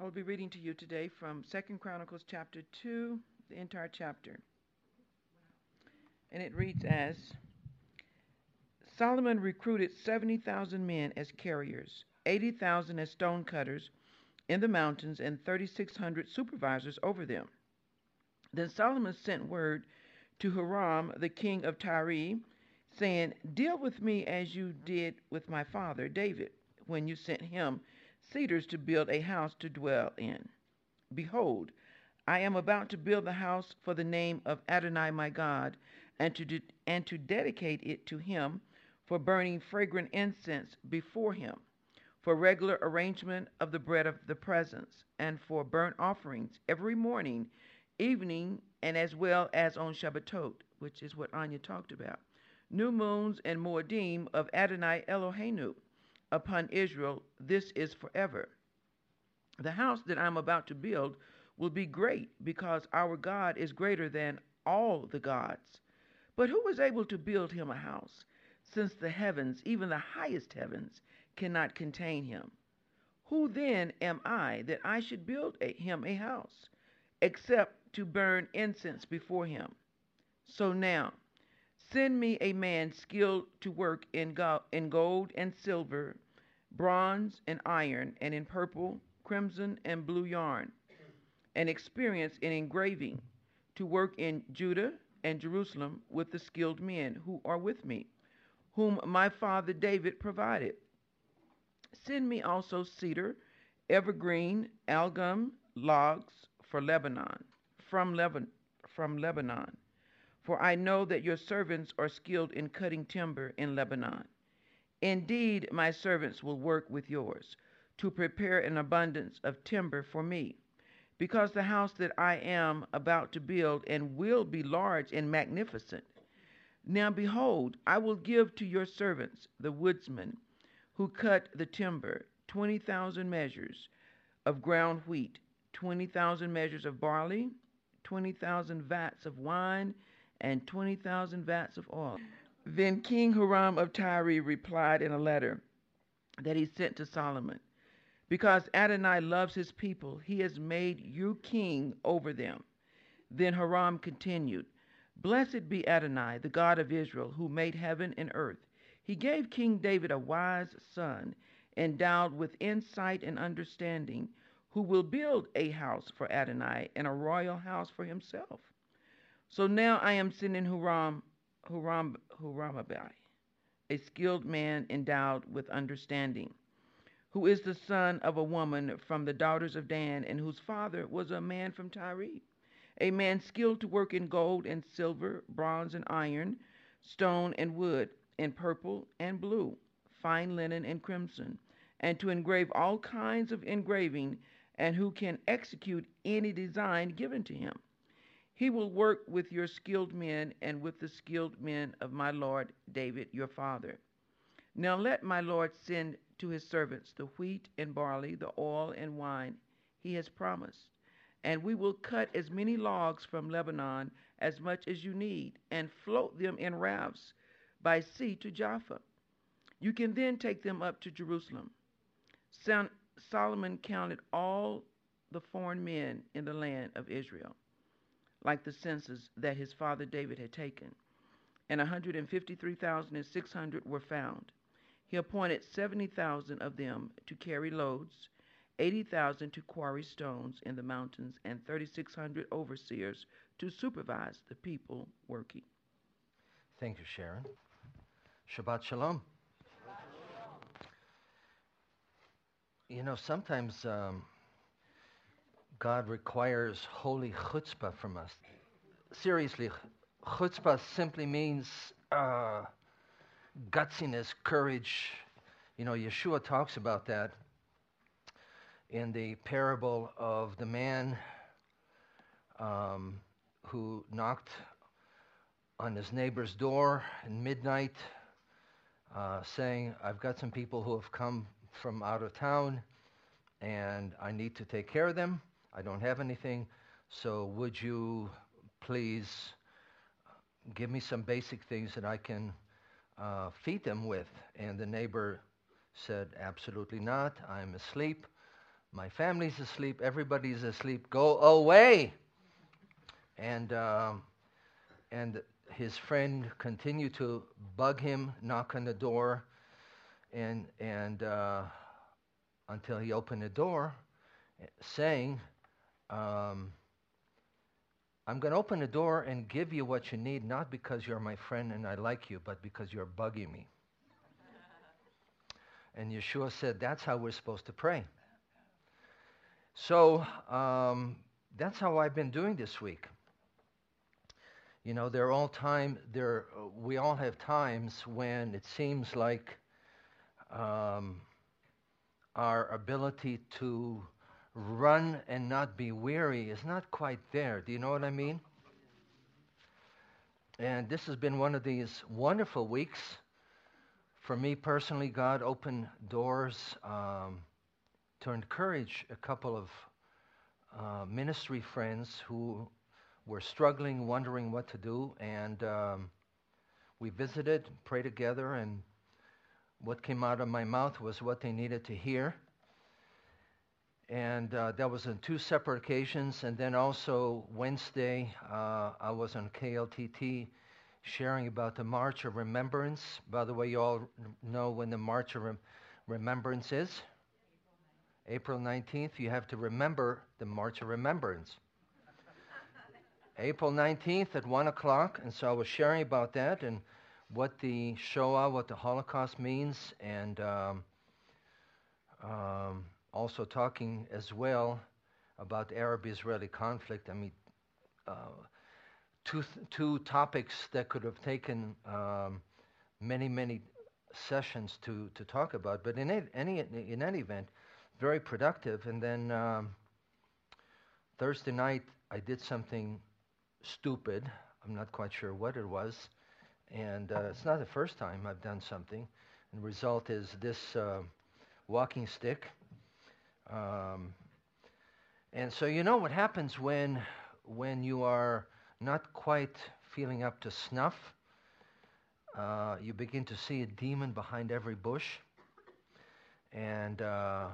I will be reading to you today from Second Chronicles chapter 2, the entire chapter. And it reads as Solomon recruited 70,000 men as carriers, 80,000 as stonecutters in the mountains, and 3,600 supervisors over them. Then Solomon sent word to Hiram, the king of Tyre, saying, Deal with me as you did with my father David, when you sent him cedars to build a house to dwell in. Behold, I am about to build the house for the name of Adonai my God, and to, de- and to dedicate it to him for burning fragrant incense before him, for regular arrangement of the bread of the presence, and for burnt offerings every morning, evening, and as well as on Shabbatot, which is what Anya talked about, new moons and Moedim of Adonai Eloheinu upon Israel. This is forever. The house that I'm about to build will be great because our God is greater than all the gods. But who is able to build him a house? since the heavens, even the highest heavens, cannot contain him. Who then am I that I should build a, him a house, except to burn incense before him? So now, send me a man skilled to work in, go- in gold and silver, bronze and iron, and in purple, crimson, and blue yarn, and experience in engraving, to work in Judah and Jerusalem with the skilled men who are with me whom my father David provided. Send me also cedar, evergreen, algum, logs for Lebanon, from Lebanon, from Lebanon. For I know that your servants are skilled in cutting timber in Lebanon. Indeed, my servants will work with yours to prepare an abundance of timber for me, because the house that I am about to build and will be large and magnificent now behold, I will give to your servants, the woodsmen, who cut the timber, twenty thousand measures of ground wheat, twenty thousand measures of barley, twenty thousand vats of wine, and twenty thousand vats of oil. Then King Hiram of Tyre replied in a letter that he sent to Solomon Because Adonai loves his people, he has made you king over them. Then Hiram continued, Blessed be Adonai, the God of Israel, who made heaven and earth. He gave King David a wise son, endowed with insight and understanding, who will build a house for Adonai and a royal house for himself. So now I am sending Huram, Huram, Huram-abi, a skilled man endowed with understanding, who is the son of a woman from the daughters of Dan, and whose father was a man from Tyre a man skilled to work in gold and silver, bronze and iron, stone and wood, in purple and blue, fine linen and crimson, and to engrave all kinds of engraving, and who can execute any design given to him. He will work with your skilled men and with the skilled men of my lord David your father. Now let my lord send to his servants the wheat and barley, the oil and wine he has promised and we will cut as many logs from Lebanon as much as you need, and float them in rafts by sea to Jaffa. You can then take them up to Jerusalem. Solomon counted all the foreign men in the land of Israel, like the census that his father David had taken, and 153,600 were found. He appointed 70,000 of them to carry loads 80,000 to quarry stones in the mountains, and 3,600 overseers to supervise the people working. Thank you, Sharon. Shabbat Shalom. You know, sometimes um, God requires holy chutzpah from us. Seriously, chutzpah simply means uh, gutsiness, courage. You know, Yeshua talks about that in the parable of the man um, who knocked on his neighbor's door in midnight, uh, saying, I've got some people who have come from out of town and I need to take care of them. I don't have anything. So would you please give me some basic things that I can uh, feed them with? And the neighbor said, Absolutely not. I'm asleep. My family's asleep. Everybody's asleep. Go away. And, um, and his friend continued to bug him, knock on the door, and, and uh, until he opened the door, saying, um, I'm going to open the door and give you what you need, not because you're my friend and I like you, but because you're bugging me. and Yeshua said, That's how we're supposed to pray. So um, that's how I've been doing this week. You know, there are all time there we all have times when it seems like um, our ability to run and not be weary is not quite there. Do you know what I mean? And this has been one of these wonderful weeks. For me personally, God opened doors um, to encourage a couple of uh, ministry friends who were struggling, wondering what to do. And um, we visited, prayed together, and what came out of my mouth was what they needed to hear and uh, that was on two separate occasions. And then also Wednesday, uh, I was on KLTT sharing about the March of Remembrance. By the way, you all know when the March of Rem- Remembrance is? April 19th. You have to remember the March of Remembrance. April 19th at 1 o'clock. And so I was sharing about that and what the Shoah, what the Holocaust means, and um, um, also talking as well about the Arab-Israeli conflict. I mean, uh, two two topics that could have taken um, many many sessions to to talk about, but in any in any event, very productive. And then um, Thursday night, I did something stupid. I'm not quite sure what it was, and uh, it's not the first time I've done something. And the result is this uh, walking stick um, and so you know what happens when when you are not quite feeling up to snuff. Uh, you begin to see a demon behind every bush, and uh,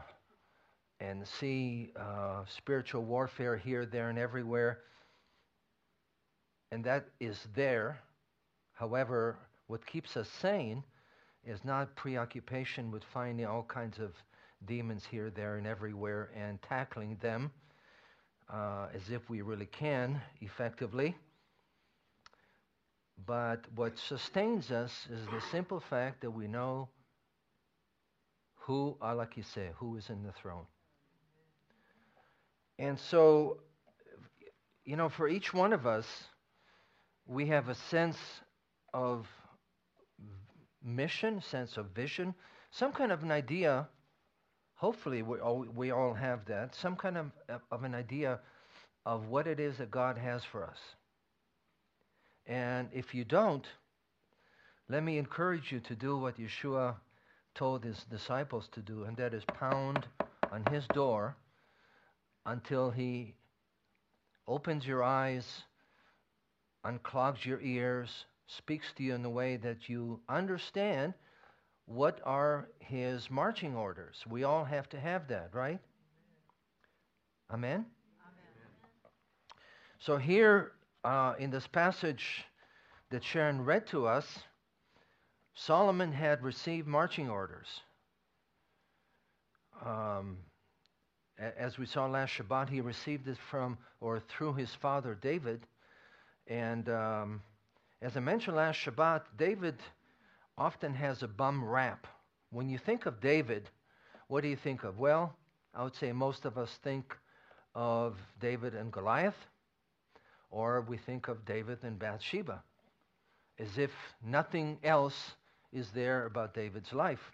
and see uh, spiritual warfare here, there, and everywhere. And that is there. However, what keeps us sane is not preoccupation with finding all kinds of demons here, there, and everywhere and tackling them uh, as if we really can effectively. But what sustains us is the simple fact that we know who, Allah say, who is in the throne. And so, you know, for each one of us, we have a sense of mission, sense of vision, some kind of an idea hopefully we all, we all have that, some kind of, of an idea of what it is that God has for us. And if you don't, let me encourage you to do what Yeshua told his disciples to do, and that is pound on his door until he opens your eyes, unclogs your ears, speaks to you in a way that you understand what are his marching orders? We all have to have that, right? Amen? Amen. So, here uh, in this passage that Sharon read to us, Solomon had received marching orders. Um, as we saw last Shabbat, he received it from or through his father David. And um, as I mentioned last Shabbat, David often has a bum rap. When you think of David, what do you think of? Well, I would say most of us think of David and Goliath, or we think of David and Bathsheba, as if nothing else is there about David's life.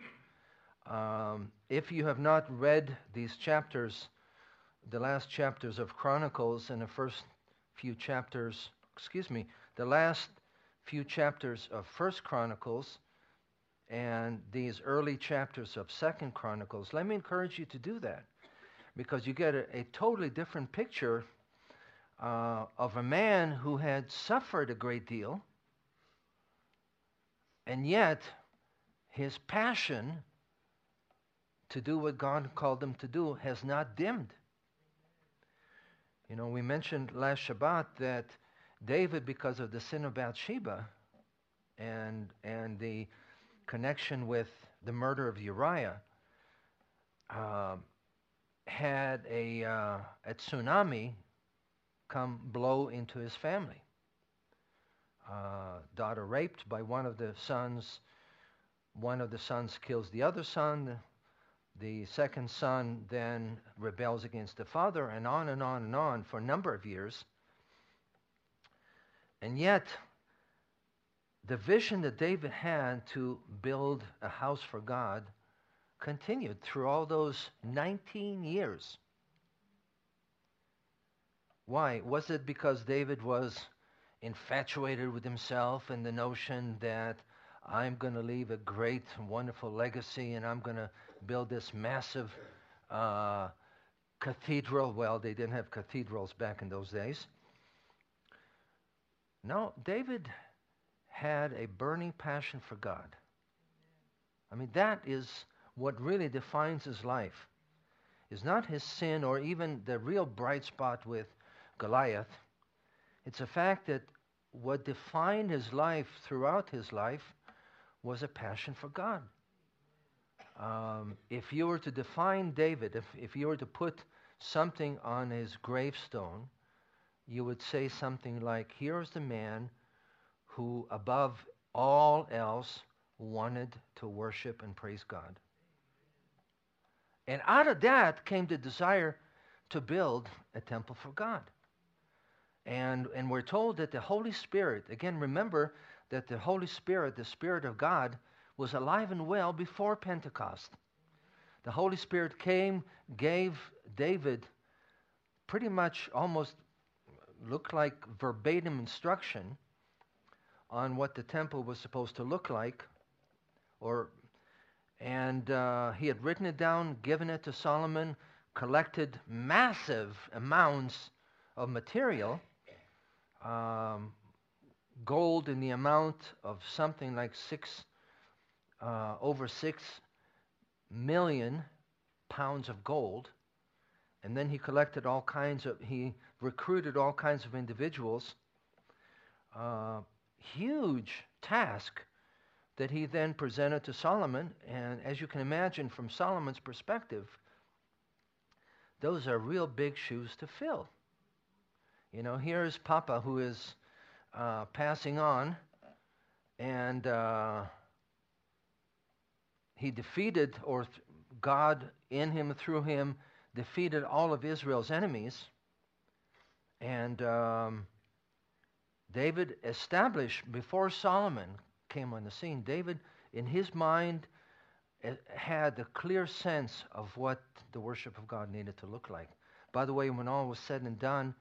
Um, if you have not read these chapters, the last chapters of Chronicles and the first few chapters, excuse me, the last few chapters of First Chronicles, and these early chapters of Second Chronicles, let me encourage you to do that because you get a, a totally different picture uh, of a man who had suffered a great deal, and yet his passion to do what God called him to do has not dimmed. You know, we mentioned last Shabbat that David, because of the sin of Bathsheba and, and the connection with the murder of Uriah, uh, had a, uh, a tsunami come blow into his family. Uh, daughter raped by one of the sons. One of the sons kills the other son. The second son then rebels against the father, and on and on and on for a number of years. And yet, the vision that David had to build a house for God continued through all those 19 years. Why? Was it because David was infatuated with himself and the notion that I'm going to leave a great, wonderful legacy and I'm going to build this massive uh, cathedral? Well, they didn't have cathedrals back in those days. No, David had a burning passion for God. I mean, that is what really defines his life. Is not his sin or even the real bright spot with Goliath. It's a fact that what defined his life throughout his life was a passion for God. Um, if you were to define David, if, if you were to put something on his gravestone, you would say something like, Here's the man who, above all else, wanted to worship and praise God. And out of that came the desire to build a temple for God. And, and we're told that the Holy Spirit, again, remember that the Holy Spirit, the Spirit of God, was alive and well before Pentecost. The Holy Spirit came, gave David pretty much almost looked like verbatim instruction on what the temple was supposed to look like, or and uh, he had written it down, given it to Solomon, collected massive amounts of material, um, gold in the amount of something like six, uh, over six million pounds of gold. And then he collected all kinds of, he recruited all kinds of individuals. Uh, huge task that he then presented to Solomon. And as you can imagine, from Solomon's perspective, those are real big shoes to fill. You know, here's Papa who is uh, passing on, and uh, he defeated, or th- God in him, through him, defeated all of Israel's enemies. And um, David established before Solomon came on the scene, David, in his mind, eh, had a clear sense of what the worship of God needed to look like. By the way, when all was said and done,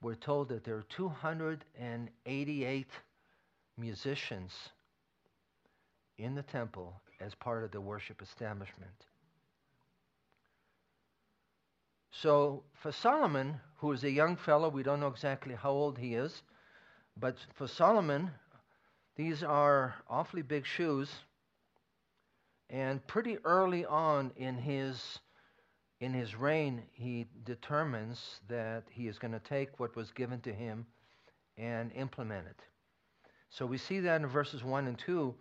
we're told that there are 288 musicians in the temple as part of the worship establishment. So, for Solomon, who is a young fellow, we don't know exactly how old he is, but for Solomon, these are awfully big shoes. And pretty early on in his in his reign, he determines that he is going to take what was given to him and implement it. So we see that in verses 1 and 2.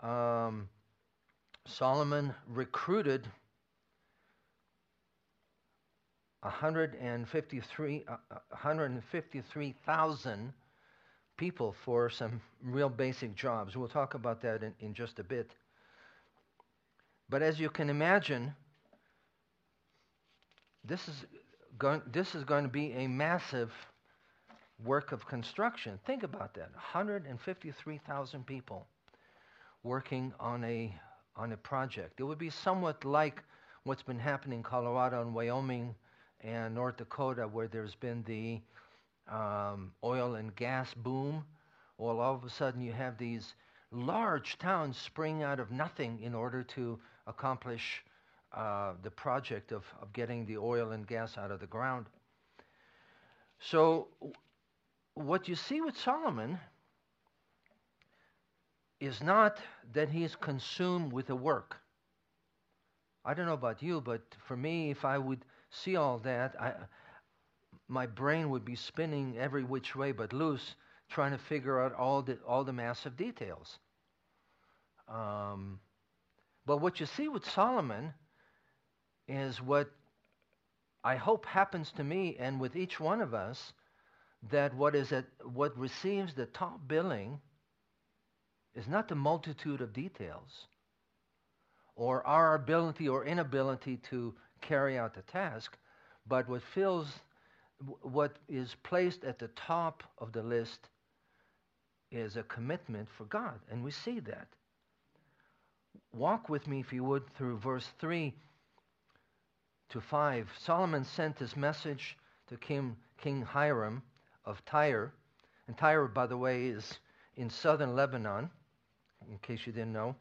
Um, Solomon recruited 153, uh, 153,000 people for some real basic jobs. We'll talk about that in, in just a bit. But as you can imagine, this is going, this is going to be a massive work of construction. Think about that 153,000 people working on a, on a project. It would be somewhat like what's been happening in Colorado and Wyoming and North Dakota, where there's been the um, oil and gas boom. Well, all of a sudden you have these large towns spring out of nothing in order to accomplish uh, the project of, of getting the oil and gas out of the ground. So, what you see with Solomon is not that he is consumed with the work. I don't know about you, but for me, if I would see all that, I, my brain would be spinning every which way but loose, trying to figure out all the all the massive details. Um, but what you see with Solomon is what I hope happens to me and with each one of us that what is at what receives the top billing is not the multitude of details or our ability or inability to carry out the task, but what fills what is placed at the top of the list is a commitment for God, and we see that. Walk with me, if you would, through verse 3 to 5. Solomon sent his message to King, King Hiram of Tyre. And Tyre, by the way, is in southern Lebanon, in case you didn't know.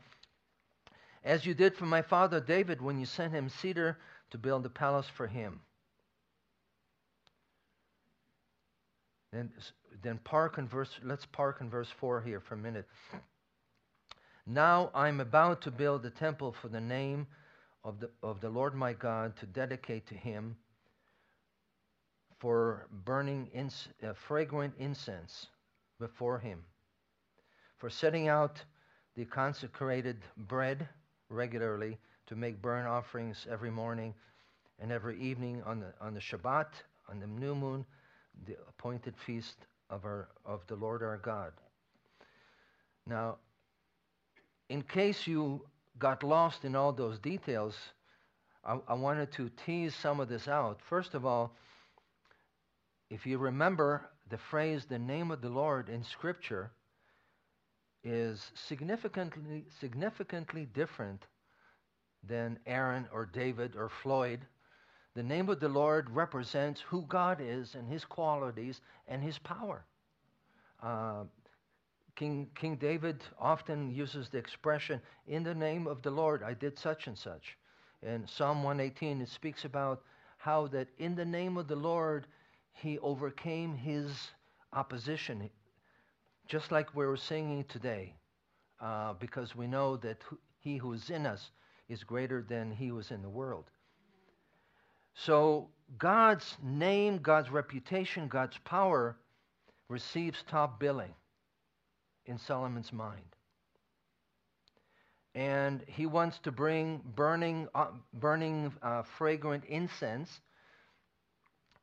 As you did for my father David when you sent him cedar to build a palace for him. Then, then park in verse, let's park in verse 4 here for a minute. Now I'm about to build a temple for the name of the, of the Lord my God to dedicate to him for burning uh, fragrant incense before him, for setting out the consecrated bread regularly to make burnt offerings every morning and every evening on the, on the Shabbat, on the new moon, the appointed feast of, our, of the Lord our God. Now, in case you got lost in all those details, I, I wanted to tease some of this out. First of all, if you remember the phrase, the name of the Lord in Scripture is significantly, significantly different than Aaron or David or Floyd. The name of the Lord represents who God is and his qualities and his power. Uh, King, King David often uses the expression, in the name of the Lord, I did such and such. In Psalm 118, it speaks about how that in the name of the Lord, he overcame his opposition, just like we were singing today, uh, because we know that he who is in us is greater than he who is in the world. So God's name, God's reputation, God's power receives top billing in Solomon's mind. And he wants to bring burning, uh, burning uh, fragrant incense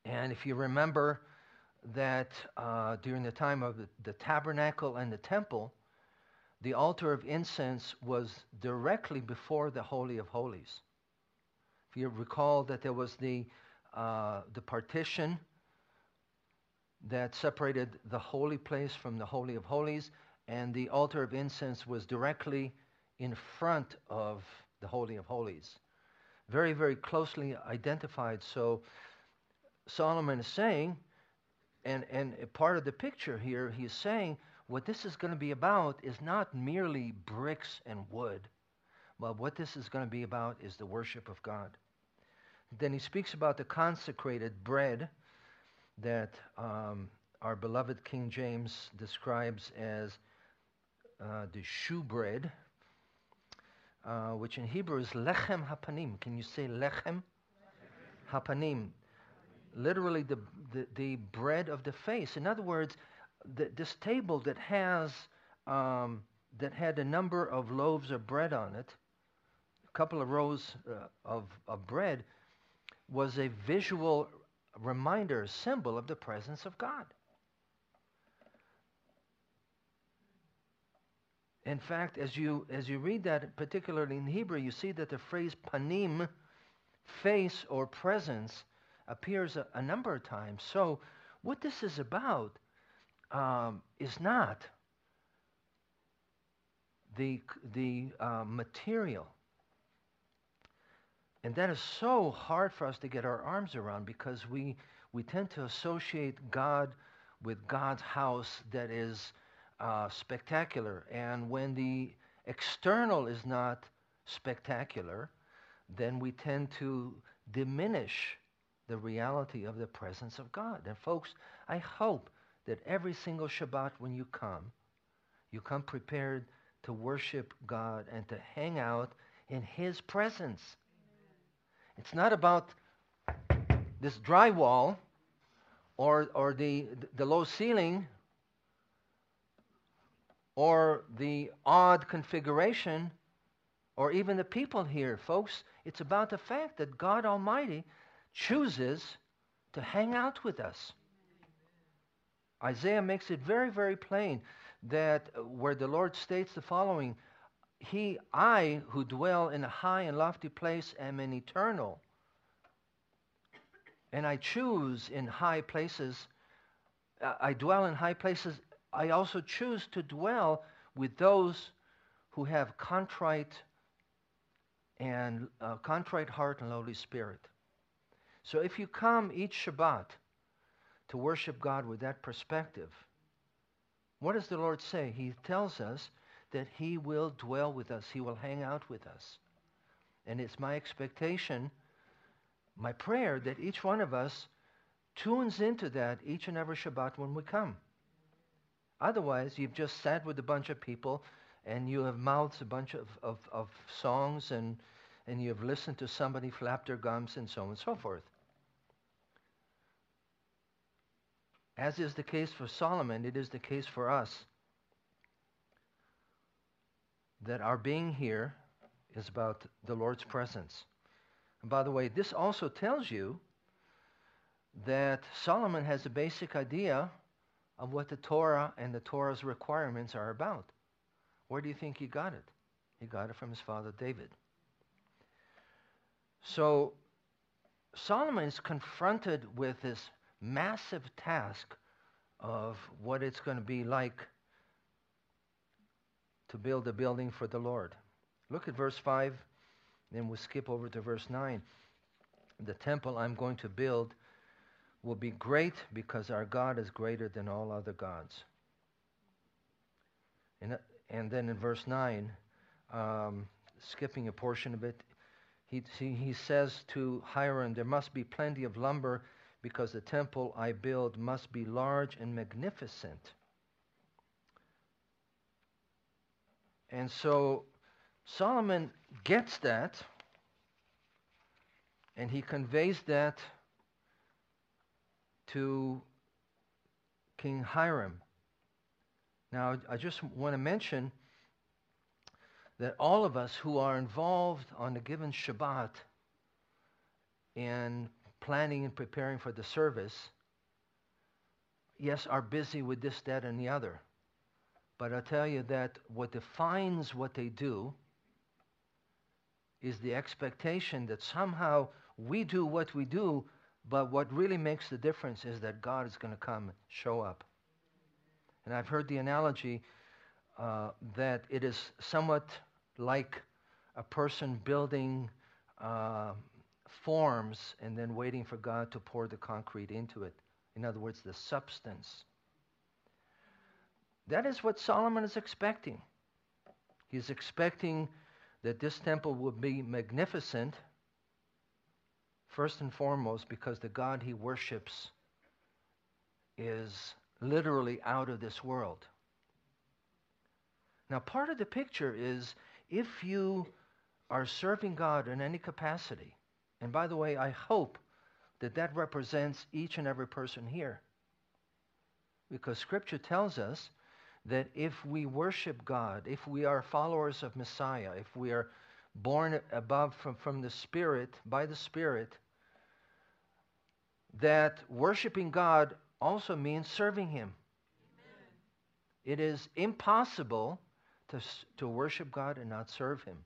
and if you remember that uh, during the time of the, the tabernacle and the temple, the altar of incense was directly before the Holy of Holies. If you recall that there was the, uh, the partition that separated the holy place from the Holy of Holies, and the altar of incense was directly in front of the Holy of Holies. Very, very closely identified. So Solomon is saying, and, and part of the picture here, he's saying what this is going to be about is not merely bricks and wood, but what this is going to be about is the worship of God. Then he speaks about the consecrated bread that um, our beloved King James describes as uh, the shewbread, uh, which in Hebrew is lechem hapanim. Can you say lechem? Hapanim literally the, the, the, bread of the face. In other words, the, this table that has um, that had a number of loaves of bread on it, couple of rows uh, of, of bread, was a visual reminder, symbol of the presence of God. In fact, as you as you read that, particularly in Hebrew, you see that the phrase panim, face or presence, appears a, a number of times. So, what this is about um, is not the, the uh, material. And that is so hard for us to get our arms around because we, we tend to associate God with God's house that is uh, spectacular. And when the external is not spectacular, then we tend to diminish the reality of the presence of God. And folks, I hope that every single Shabbat when you come, you come prepared to worship God and to hang out in His presence. It's not about this drywall or, or the, the low ceiling or the odd configuration or even the people here, folks. It's about the fact that God Almighty chooses to hang out with us. Isaiah makes it very, very plain that where the Lord states the following He, I, who dwell in a high and lofty place, am an eternal. And I choose in high places, uh, I dwell in high places. I also choose to dwell with those who have contrite and uh, contrite heart and lowly spirit. So if you come each Shabbat to worship God with that perspective, what does the Lord say? He tells us that He will dwell with us, He will hang out with us. And it's my expectation, my prayer, that each one of us tunes into that each and every Shabbat when we come. Otherwise, you've just sat with a bunch of people and you have mouthed a bunch of, of, of songs and, and you have listened to somebody flap their gums and so on and so forth. As is the case for Solomon, it is the case for us that our being here is about the Lord's presence. And by the way, this also tells you that Solomon has a basic idea of what the Torah and the Torah's requirements are about. Where do you think he got it? He got it from his father David. So Solomon is confronted with this massive task of what it's going to be like to build a building for the Lord. Look at verse 5, then we'll skip over to verse 9. The temple I'm going to build will be great because our God is greater than all other gods. And, and then in verse 9, um, skipping a portion of it, he, he says to Hiram, There must be plenty of lumber because the temple I build must be large and magnificent. And so Solomon gets that, and he conveys that to King Hiram. Now, I just want to mention that all of us who are involved on a given Shabbat in planning and preparing for the service, yes, are busy with this, that, and the other. But I tell you that what defines what they do is the expectation that somehow we do what we do but what really makes the difference is that God is going to come, show up. And I've heard the analogy uh, that it is somewhat like a person building uh, forms and then waiting for God to pour the concrete into it. In other words, the substance. That is what Solomon is expecting. He's expecting that this temple will be magnificent First and foremost, because the God he worships is literally out of this world. Now, part of the picture is if you are serving God in any capacity, and by the way, I hope that that represents each and every person here. Because Scripture tells us that if we worship God, if we are followers of Messiah, if we are born above from, from the Spirit, by the Spirit, that worshiping God also means serving Him. Amen. It is impossible to, to worship God and not serve Him.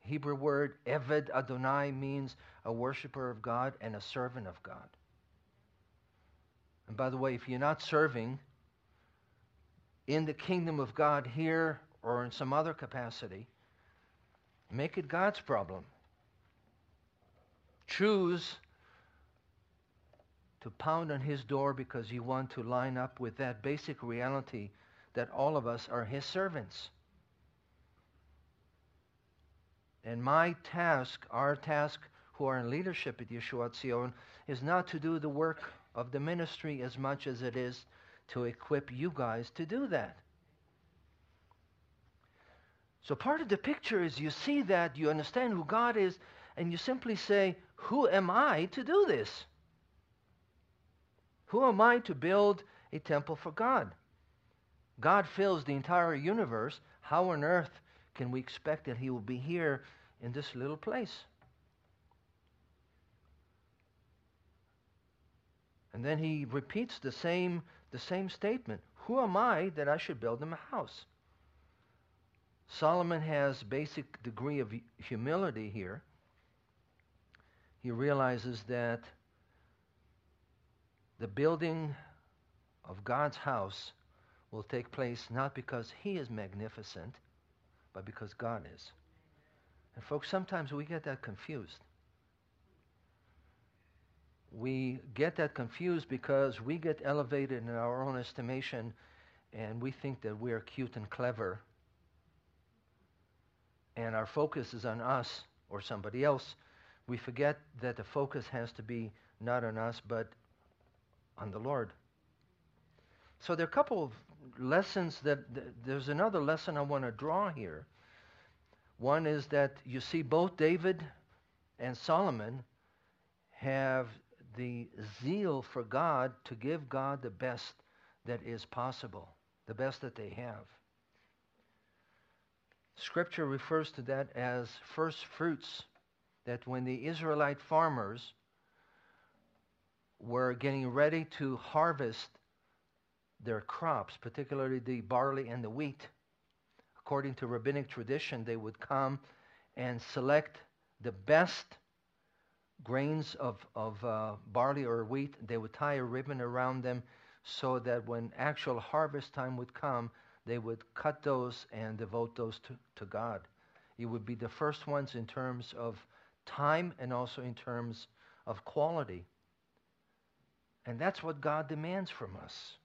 Hebrew word Eved Adonai means a worshiper of God and a servant of God. And by the way, if you're not serving in the kingdom of God here or in some other capacity, make it God's problem. Choose to pound on his door because you want to line up with that basic reality that all of us are his servants. And my task, our task who are in leadership at Yeshua Tzion, is not to do the work of the ministry as much as it is to equip you guys to do that. So part of the picture is you see that, you understand who God is, and you simply say, Who am I to do this? Who am I to build a temple for God? God fills the entire universe. How on earth can we expect that He will be here in this little place? And then he repeats the same, the same statement Who am I that I should build him a house? Solomon has basic degree of humility here. He realizes that the building of God's house will take place not because he is magnificent, but because God is. And folks, sometimes we get that confused we get that confused because we get elevated in our own estimation and we think that we are cute and clever. And our focus is on us or somebody else. We forget that the focus has to be not on us, but on the Lord. So there are a couple of lessons that there's another lesson I want to draw here. One is that you see both David and Solomon have the zeal for God to give God the best that is possible, the best that they have. Scripture refers to that as first fruits, that when the Israelite farmers were getting ready to harvest their crops, particularly the barley and the wheat, according to rabbinic tradition, they would come and select the best grains of, of uh, barley or wheat, they would tie a ribbon around them so that when actual harvest time would come, they would cut those and devote those to, to God. It would be the first ones in terms of time and also in terms of quality. And that's what God demands from us.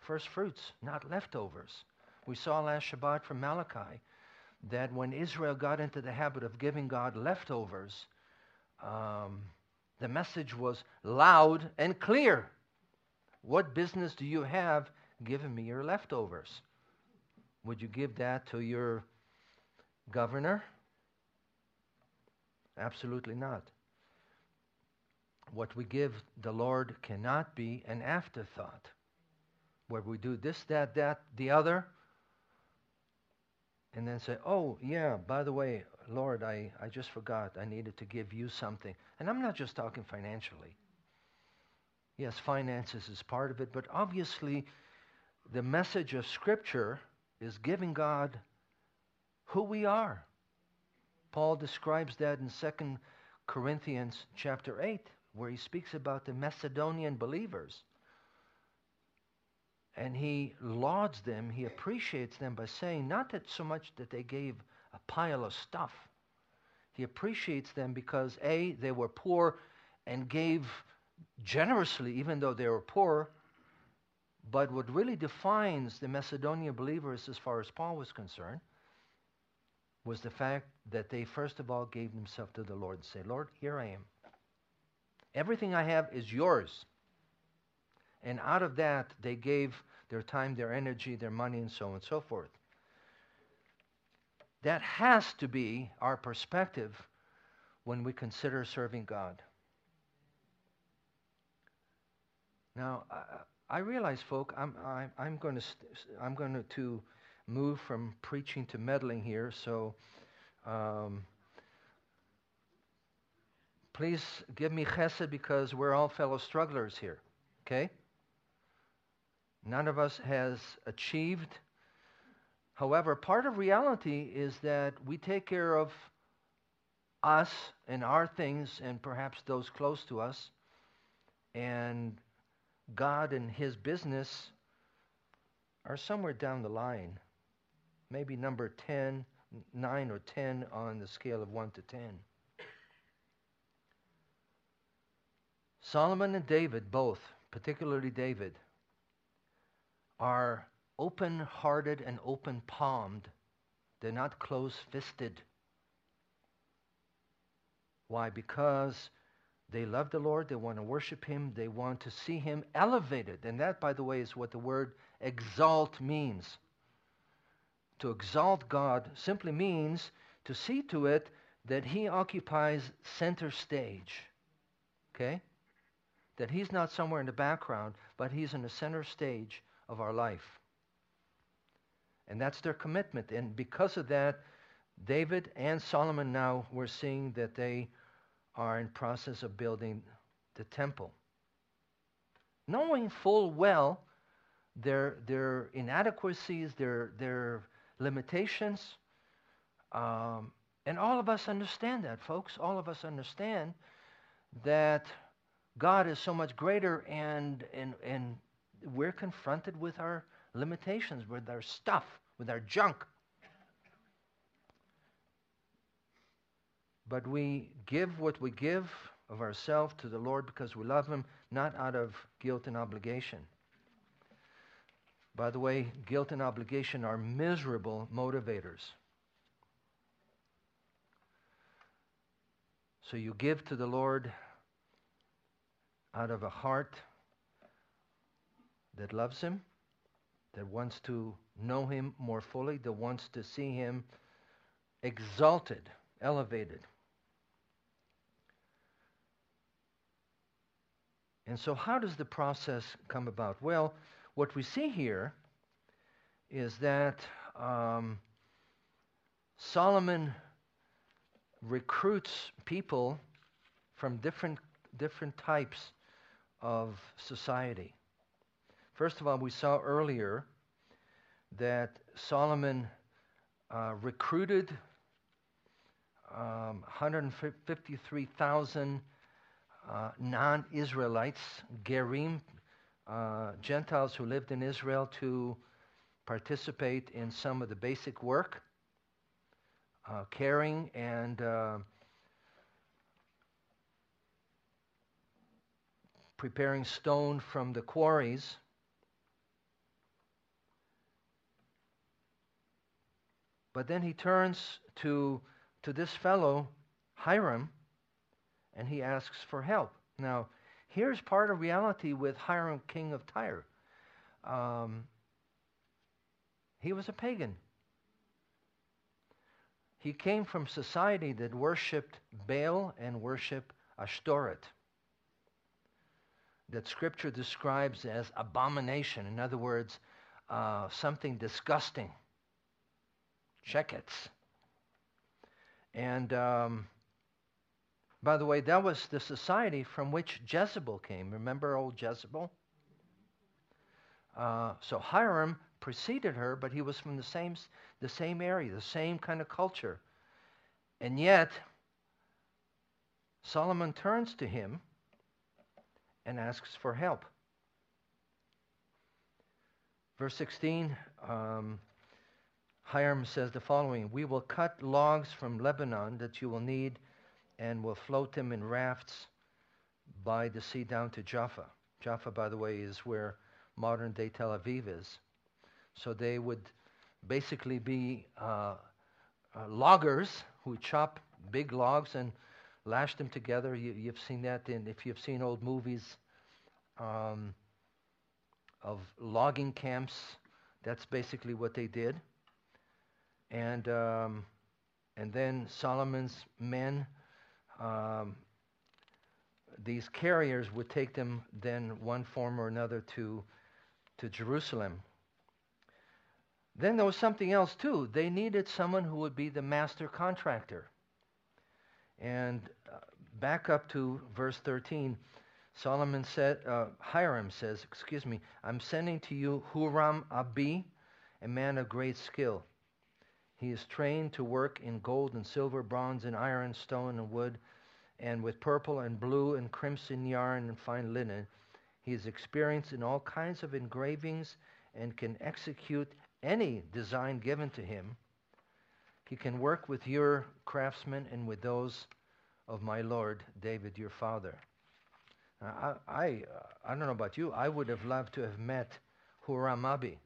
First fruits, not leftovers. We saw last Shabbat from Malachi that when Israel got into the habit of giving God leftovers, um, the message was loud and clear. What business do you have giving me your leftovers? Would you give that to your governor? Absolutely not. What we give the Lord cannot be an afterthought, where we do this, that, that, the other, and then say, oh, yeah, by the way, Lord, I, I just forgot. I needed to give you something. And I'm not just talking financially. Yes, finances is part of it, but obviously the message of Scripture is giving God who we are. Paul describes that in 2 Corinthians chapter 8, where he speaks about the Macedonian believers. And he lauds them, he appreciates them by saying, not that so much that they gave a pile of stuff. He appreciates them because A, they were poor and gave generously, even though they were poor. But what really defines the Macedonian believers, as far as Paul was concerned, was the fact that they first of all gave themselves to the Lord and say, Lord, here I am. Everything I have is yours. And out of that, they gave their time, their energy, their money, and so on and so forth. That has to be our perspective when we consider serving God. Now, I, I realize, folk, I'm, I, I'm going going to, to move from preaching to meddling here. So, um, please give me chesed because we're all fellow strugglers here. Okay? None of us has achieved However, part of reality is that we take care of us and our things and perhaps those close to us, and God and His business are somewhere down the line, maybe number 10, 9 or 10 on the scale of 1 to 10. Solomon and David, both, particularly David, are open hearted and open palmed. They're not close fisted. Why? Because they love the Lord, they want to worship Him, they want to see Him elevated. And that, by the way, is what the word exalt means. To exalt God simply means to see to it that he occupies center stage. Okay? That he's not somewhere in the background, but he's in the center stage of our life. And that's their commitment. And because of that, David and Solomon now we're seeing that they are in process of building the temple. Knowing full well their, their inadequacies, their, their limitations, um, and all of us understand that, folks. All of us understand that God is so much greater and, and, and we're confronted with our limitations, with our stuff, with our junk. But we give what we give of ourselves to the Lord because we love Him, not out of guilt and obligation. By the way, guilt and obligation are miserable motivators. So you give to the Lord out of a heart that loves Him, that wants to know Him more fully, that wants to see Him exalted, elevated. And so, how does the process come about? Well, what we see here is that um, Solomon recruits people from different, different types of society. First of all, we saw earlier that Solomon uh, recruited um, 153,000 uh, non Israelites, Gerim, uh, Gentiles who lived in Israel, to participate in some of the basic work uh, caring and uh, preparing stone from the quarries. But then he turns to, to this fellow, Hiram, and he asks for help. Now, here's part of reality with Hiram, king of Tyre. Um, he was a pagan. He came from society that worshipped Baal and worshipped Ashtoreth, that Scripture describes as abomination. In other words, uh, something disgusting. Check-its. And um, by the way, that was the society from which Jezebel came. Remember old Jezebel? Uh, so Hiram preceded her, but he was from the same, the same area, the same kind of culture. And yet, Solomon turns to him and asks for help. Verse 16, um, Hiram says the following We will cut logs from Lebanon that you will need and will float them in rafts by the sea down to Jaffa. Jaffa, by the way, is where modern day Tel Aviv is. So they would basically be uh, uh, loggers who chop big logs and lash them together. You, have seen that in, if you've seen old movies um, of logging camps, that's basically what they did. And, um, and then Solomon's men, um, these carriers would take them then one form or another to, to Jerusalem then there was something else too. They needed someone who would be the master contractor. And uh, back up to verse 13, Solomon said, uh, Hiram says, excuse me, I'm sending to you Huram-abi, a man of great skill. He is trained to work in gold and silver, bronze and iron, stone and wood, and with purple and blue and crimson yarn and fine linen. He is experienced in all kinds of engravings and can execute any design given to him. He can work with your craftsmen and with those of my Lord David, your father. I, I, uh, I don't know about you, I would have loved to have met Huram-abi.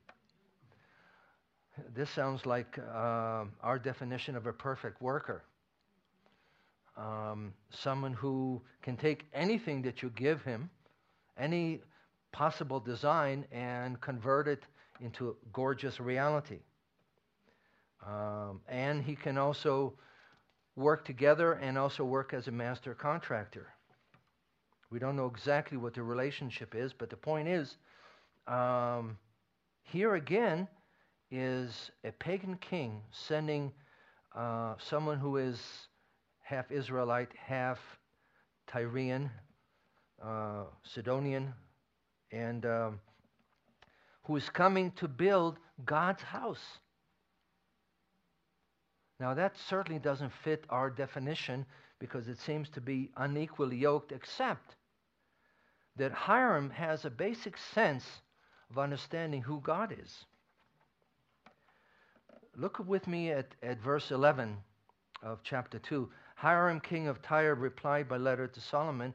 This sounds like uh, our definition of a perfect worker. Um, someone who can take anything that you give him, any possible design, and convert it into a gorgeous reality. Um, and he can also work together and also work as a master contractor. We don't know exactly what the relationship is, but the point is um, here again is a pagan king sending uh, someone who is half Israelite, half Tyrian, uh, Sidonian, and um, who is coming to build God's house. Now, that certainly doesn't fit our definition because it seems to be unequally yoked, except that Hiram has a basic sense of understanding who God is. Look with me at, at verse 11 of chapter 2. Hiram, king of Tyre, replied by letter to Solomon,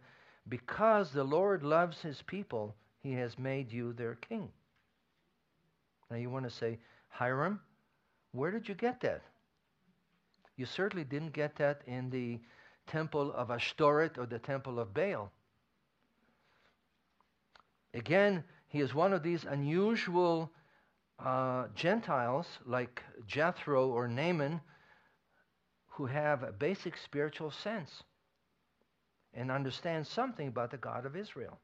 Because the Lord loves his people, he has made you their king. Now you want to say, Hiram, where did you get that? You certainly didn't get that in the temple of Ashtoreth or the temple of Baal. Again, he is one of these unusual uh, Gentiles like Jethro or Naaman who have a basic spiritual sense and understand something about the God of Israel.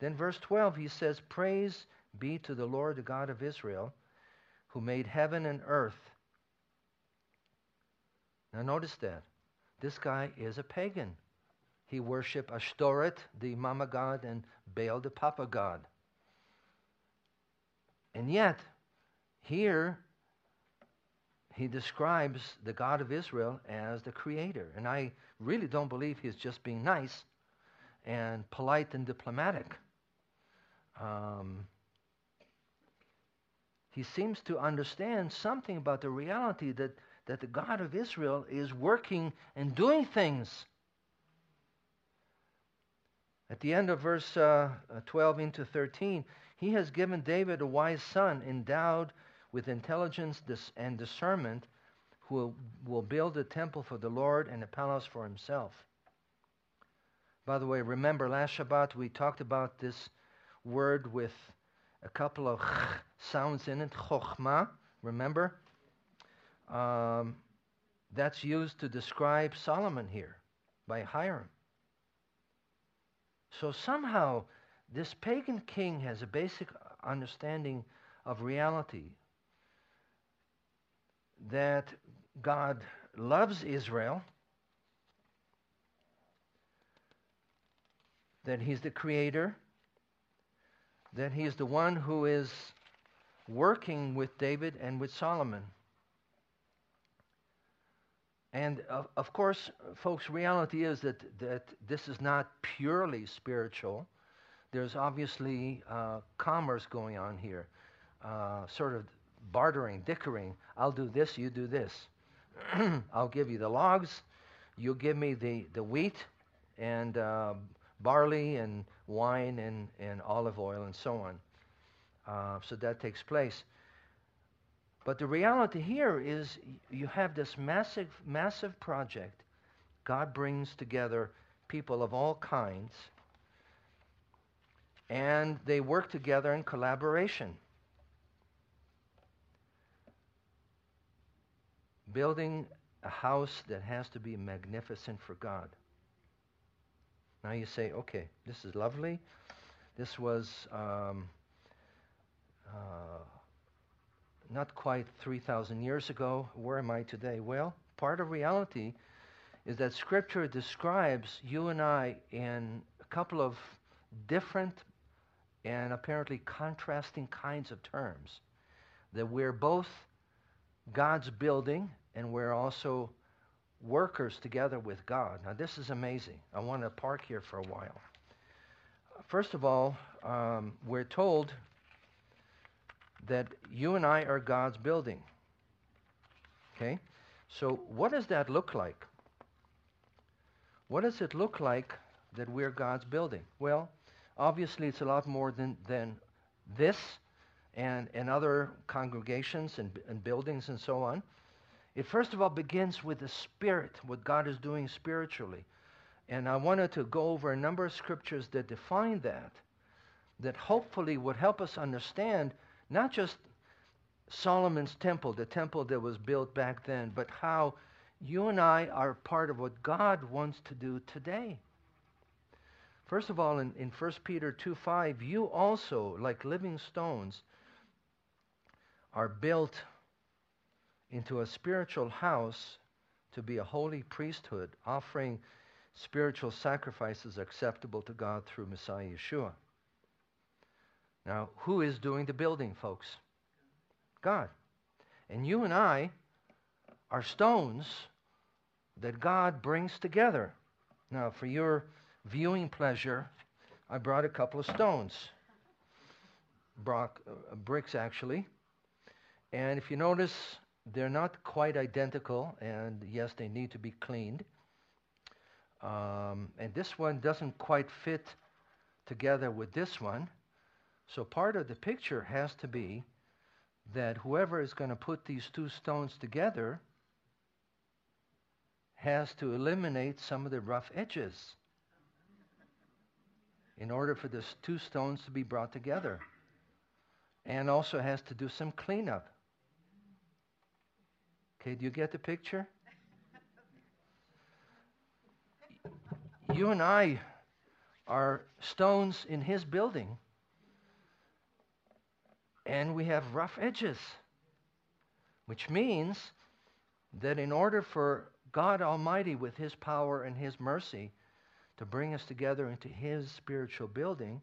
Then, verse 12, he says, Praise be to the Lord, the God of Israel, who made heaven and earth. Now, notice that. This guy is a pagan. He worshiped Ashtoreth, the mama god, and Baal, the papa god. And yet, here, he describes the God of Israel as the creator. And I really don't believe he's just being nice and polite and diplomatic. Um, he seems to understand something about the reality that, that the God of Israel is working and doing things. At the end of verse uh, uh 12 into 13, he has given David a wise son endowed with intelligence and discernment who will, build a temple for the Lord and a palace for himself. By the way, remember last Shabbat we talked about this word with a couple of sounds in it, chokhmah, remember? Um, that's used to describe Solomon here by Hiram. So somehow, this pagan king has a basic understanding of reality that God loves Israel, that He's the creator, that he is the one who is working with David and with Solomon. And of, of, course, folks, reality is that, that this is not purely spiritual. There's obviously uh, commerce going on here, uh, sort of bartering, dickering. I'll do this, you do this. I'll give you the logs, you give me the, the wheat and uh, barley and wine and, and olive oil and so on. Uh, so that takes place. But the reality here is you have this massive, massive project. God brings together people of all kinds, and they work together in collaboration. Building a house that has to be magnificent for God. Now you say, okay, this is lovely. This was um, uh, not quite 3,000 years ago. Where am I today? Well, part of reality is that Scripture describes you and I in a couple of different and apparently contrasting kinds of terms. That we're both God's building and we're also workers together with God. Now, this is amazing. I want to park here for a while. First of all, um, we're told that you and I are God's building. Okay? So, what does that look like? What does it look like that we're God's building? Well, obviously, it's a lot more than, than this and, and other congregations and, and buildings and so on. It first of all begins with the Spirit, what God is doing spiritually. And I wanted to go over a number of scriptures that define that, that hopefully would help us understand not just Solomon's temple, the temple that was built back then, but how You and I are part of what God wants to do today. First of all, in, in 1 Peter 2 5, you also, like living stones, are built into a spiritual house to be a holy priesthood, offering spiritual sacrifices acceptable to God through Messiah Yeshua. Now, who is doing the building, folks? God. And you and I are stones that God brings together. Now, for your viewing pleasure, I brought a couple of stones, Brock, uh, bricks actually. And if you notice, they're not quite identical, and yes, they need to be cleaned. Um, and this one doesn't quite fit together with this one. So part of the picture has to be that whoever is going to put these two stones together has to eliminate some of the rough edges in order for the two stones to be brought together. And also has to do some cleanup. Okay, do you get the picture? You and I are stones in his building, and we have rough edges, which means that in order for God Almighty, with his power and his mercy, to bring us together into his spiritual building,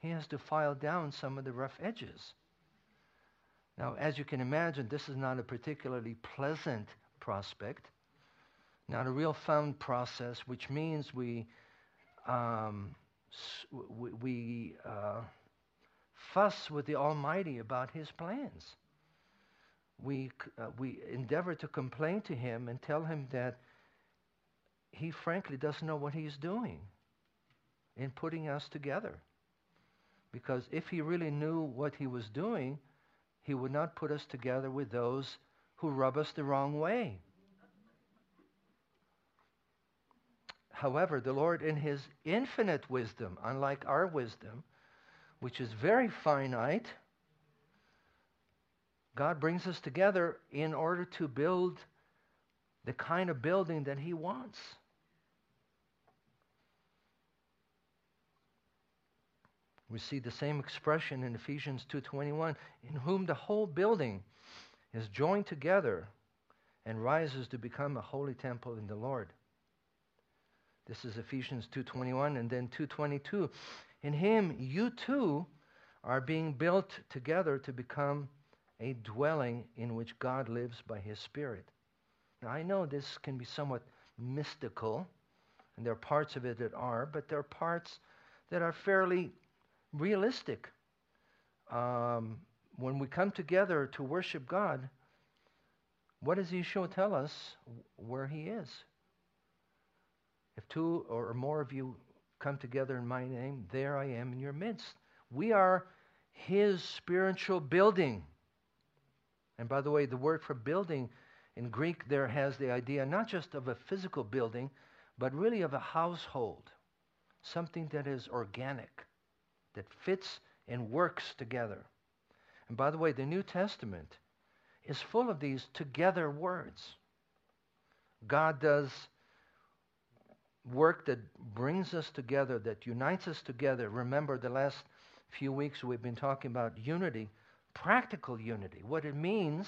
he has to file down some of the rough edges. Now, as you can imagine, this is not a particularly pleasant prospect, not a real fun process, which means we, um, we, we uh, fuss with the Almighty about His plans. We, uh, we endeavor to complain to Him and tell Him that He frankly doesn't know what He's doing in putting us together. Because if He really knew what He was doing, he would not put us together with those who rub us the wrong way. However, the Lord, in His infinite wisdom, unlike our wisdom, which is very finite, God brings us together in order to build the kind of building that He wants. We see the same expression in Ephesians 2:21, in whom the whole building is joined together and rises to become a holy temple in the Lord. This is Ephesians 2:21 and then 2:22. In him you too are being built together to become a dwelling in which God lives by his spirit. Now I know this can be somewhat mystical and there are parts of it that are, but there are parts that are fairly realistic. Um, when we come together to worship God, what does Yeshua tell us where He is? If two or more of you come together in my name, there I am in your midst. We are His spiritual building. And by the way, the word for building in Greek there has the idea not just of a physical building, but really of a household, something that is organic that fits and works together. And by the way, the New Testament is full of these together words. God does work that brings us together, that unites us together. Remember, the last few weeks we've been talking about unity, practical unity, what it means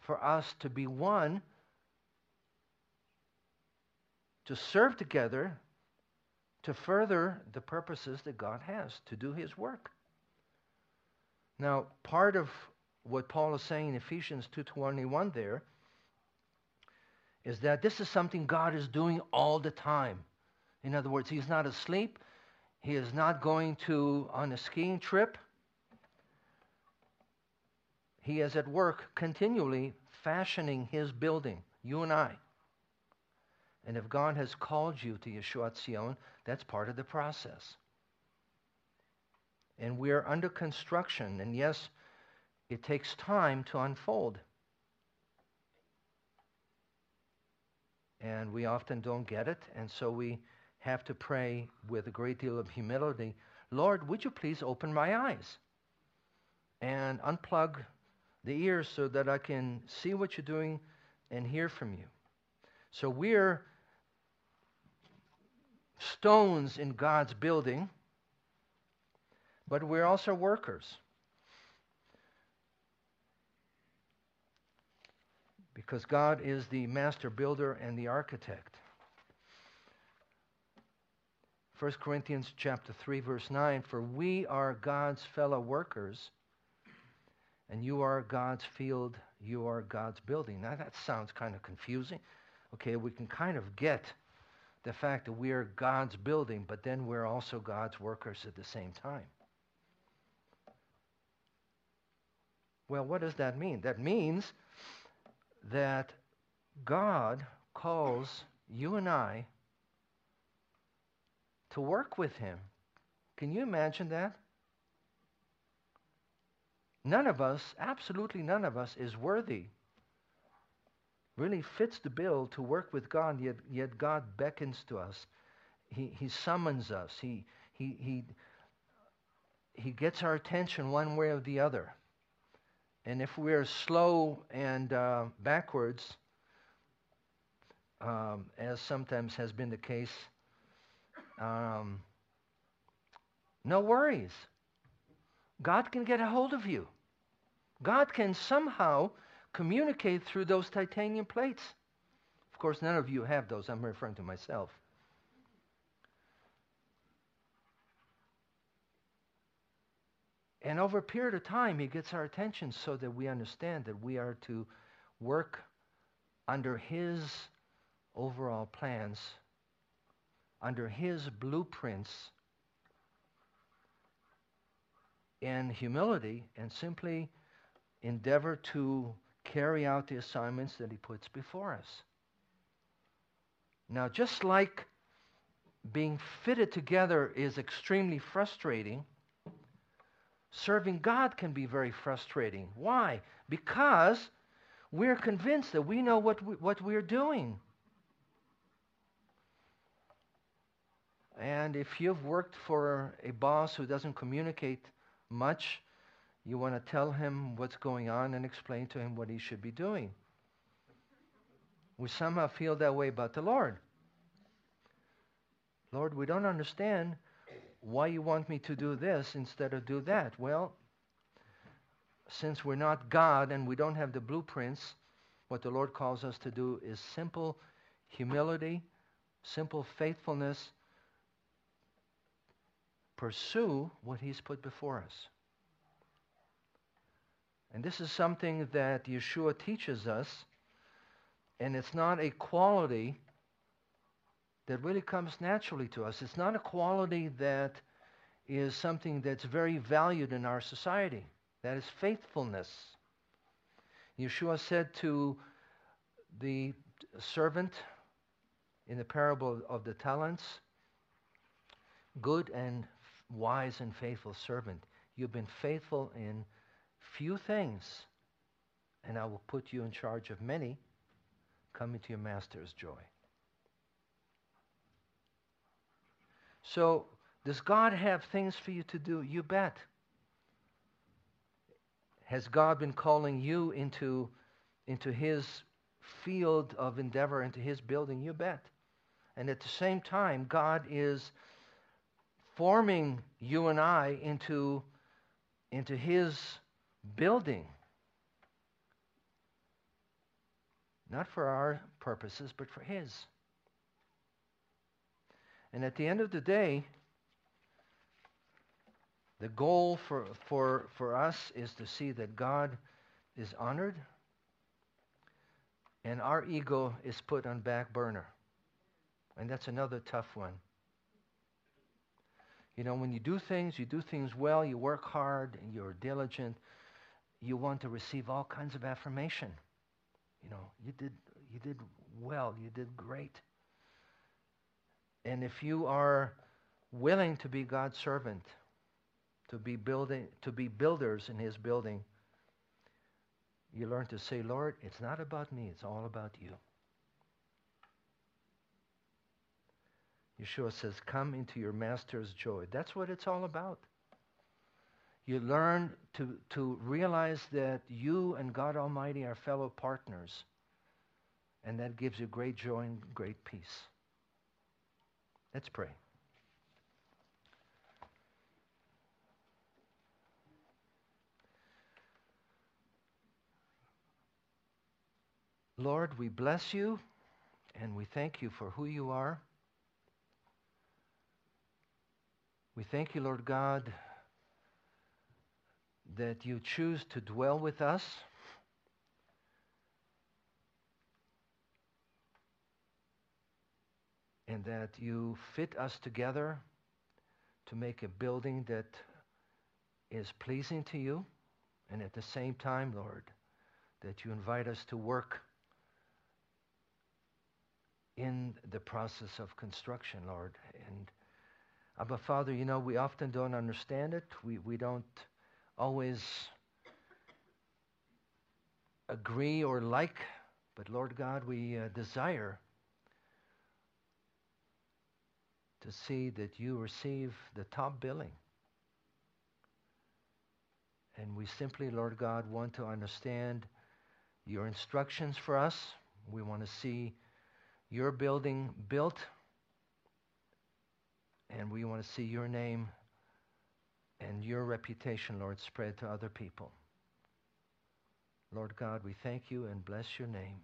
for us to be one, to serve together, to further the purposes that God has to do his work. Now, part of what Paul is saying in Ephesians 2:21 there is that this is something God is doing all the time. In other words, he's not asleep. He is not going to on a skiing trip. He is at work continually fashioning his building, you and I. And if God has called you to Yeshua Tzion, that's part of the process. And we're under construction, and yes, it takes time to unfold. And we often don't get it, and so we have to pray with a great deal of humility Lord, would you please open my eyes and unplug the ears so that I can see what you're doing and hear from you? So we're stones in God's building, but we're also workers. Because God is the master builder and the architect. 1 Corinthians chapter 3 verse 9 for we are God's fellow workers and you are God's field you are God's building now that sounds kind of confusing okay we can kind of get the fact that we are God's building but then we're also God's workers at the same time well what does that mean that means that God calls you and I to work with him. Can you imagine that? None of us, absolutely none of us, is worthy, really fits the bill to work with God, yet, yet God beckons to us. He, he summons us. He, he, he, he gets our attention one way or the other. And if we're slow and uh, backwards, um, as sometimes has been the case, um, no worries. God can get a hold of you. God can somehow communicate through those titanium plates. Of course, none of you have those. I'm referring to myself. And over a period of time, he gets our attention so that we understand that we are to work under his overall plans under his blueprints in humility and simply endeavor to carry out the assignments that he puts before us. Now, just like being fitted together is extremely frustrating, serving God can be very frustrating. Why? Because we're convinced that we know what, we, what we're doing. And if you've worked for a boss who doesn't communicate much, you want to tell him what's going on and explain to him what he should be doing. We somehow feel that way about the Lord. Lord, we don't understand why you want me to do this instead of do that. Well, since we're not God and we don't have the blueprints, what the Lord calls us to do is simple humility, simple faithfulness, pursue what He's put before us. And this is something that Yeshua teaches us, and it's not a quality that really comes naturally to us. It's not a quality that is something that's very valued in our society. That is faithfulness. Yeshua said to the servant in the parable of the talents, Good and wise and faithful servant. You've been faithful in few things, and I will put you in charge of many. Come into your master's joy. So, does God have things for you to do? You bet. Has God been calling you into, into His field of endeavor, into His building? You bet. And at the same time, God is forming you and I into, into His building. Not for our purposes, but for His. And at the end of the day, the goal for, for, for us is to see that God is honored and our ego is put on back burner. And that's another tough one. You know, when you do things, you do things well, you work hard, and you're diligent, you want to receive all kinds of affirmation. You know, you did, you did well, you did great. And if you are willing to be God's servant, to be building, to be builders in His building, you learn to say, Lord, it's not about me, it's all about you. Yeshua says, Come into your master's joy. That's what it's all about. You learn to, to realize that you and God Almighty are fellow partners. And that gives you great joy and great peace. Let's pray. Lord, we bless you and we thank you for who you are. We thank you, Lord God, that you choose to dwell with us. And that you fit us together to make a building that is pleasing to you. And at the same time, Lord, that you invite us to work in the process of construction, Lord. And Abba Father, you know, we often don't understand it. We, we don't always agree or like, but Lord God, we uh, desire to see that you receive the top billing. And we simply, Lord God, want to understand your instructions for us. We want to see your building built and we want to see your name and your reputation, Lord, spread to other people. Lord God, we thank you and bless your name.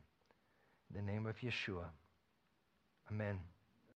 In the name of Yeshua. Amen.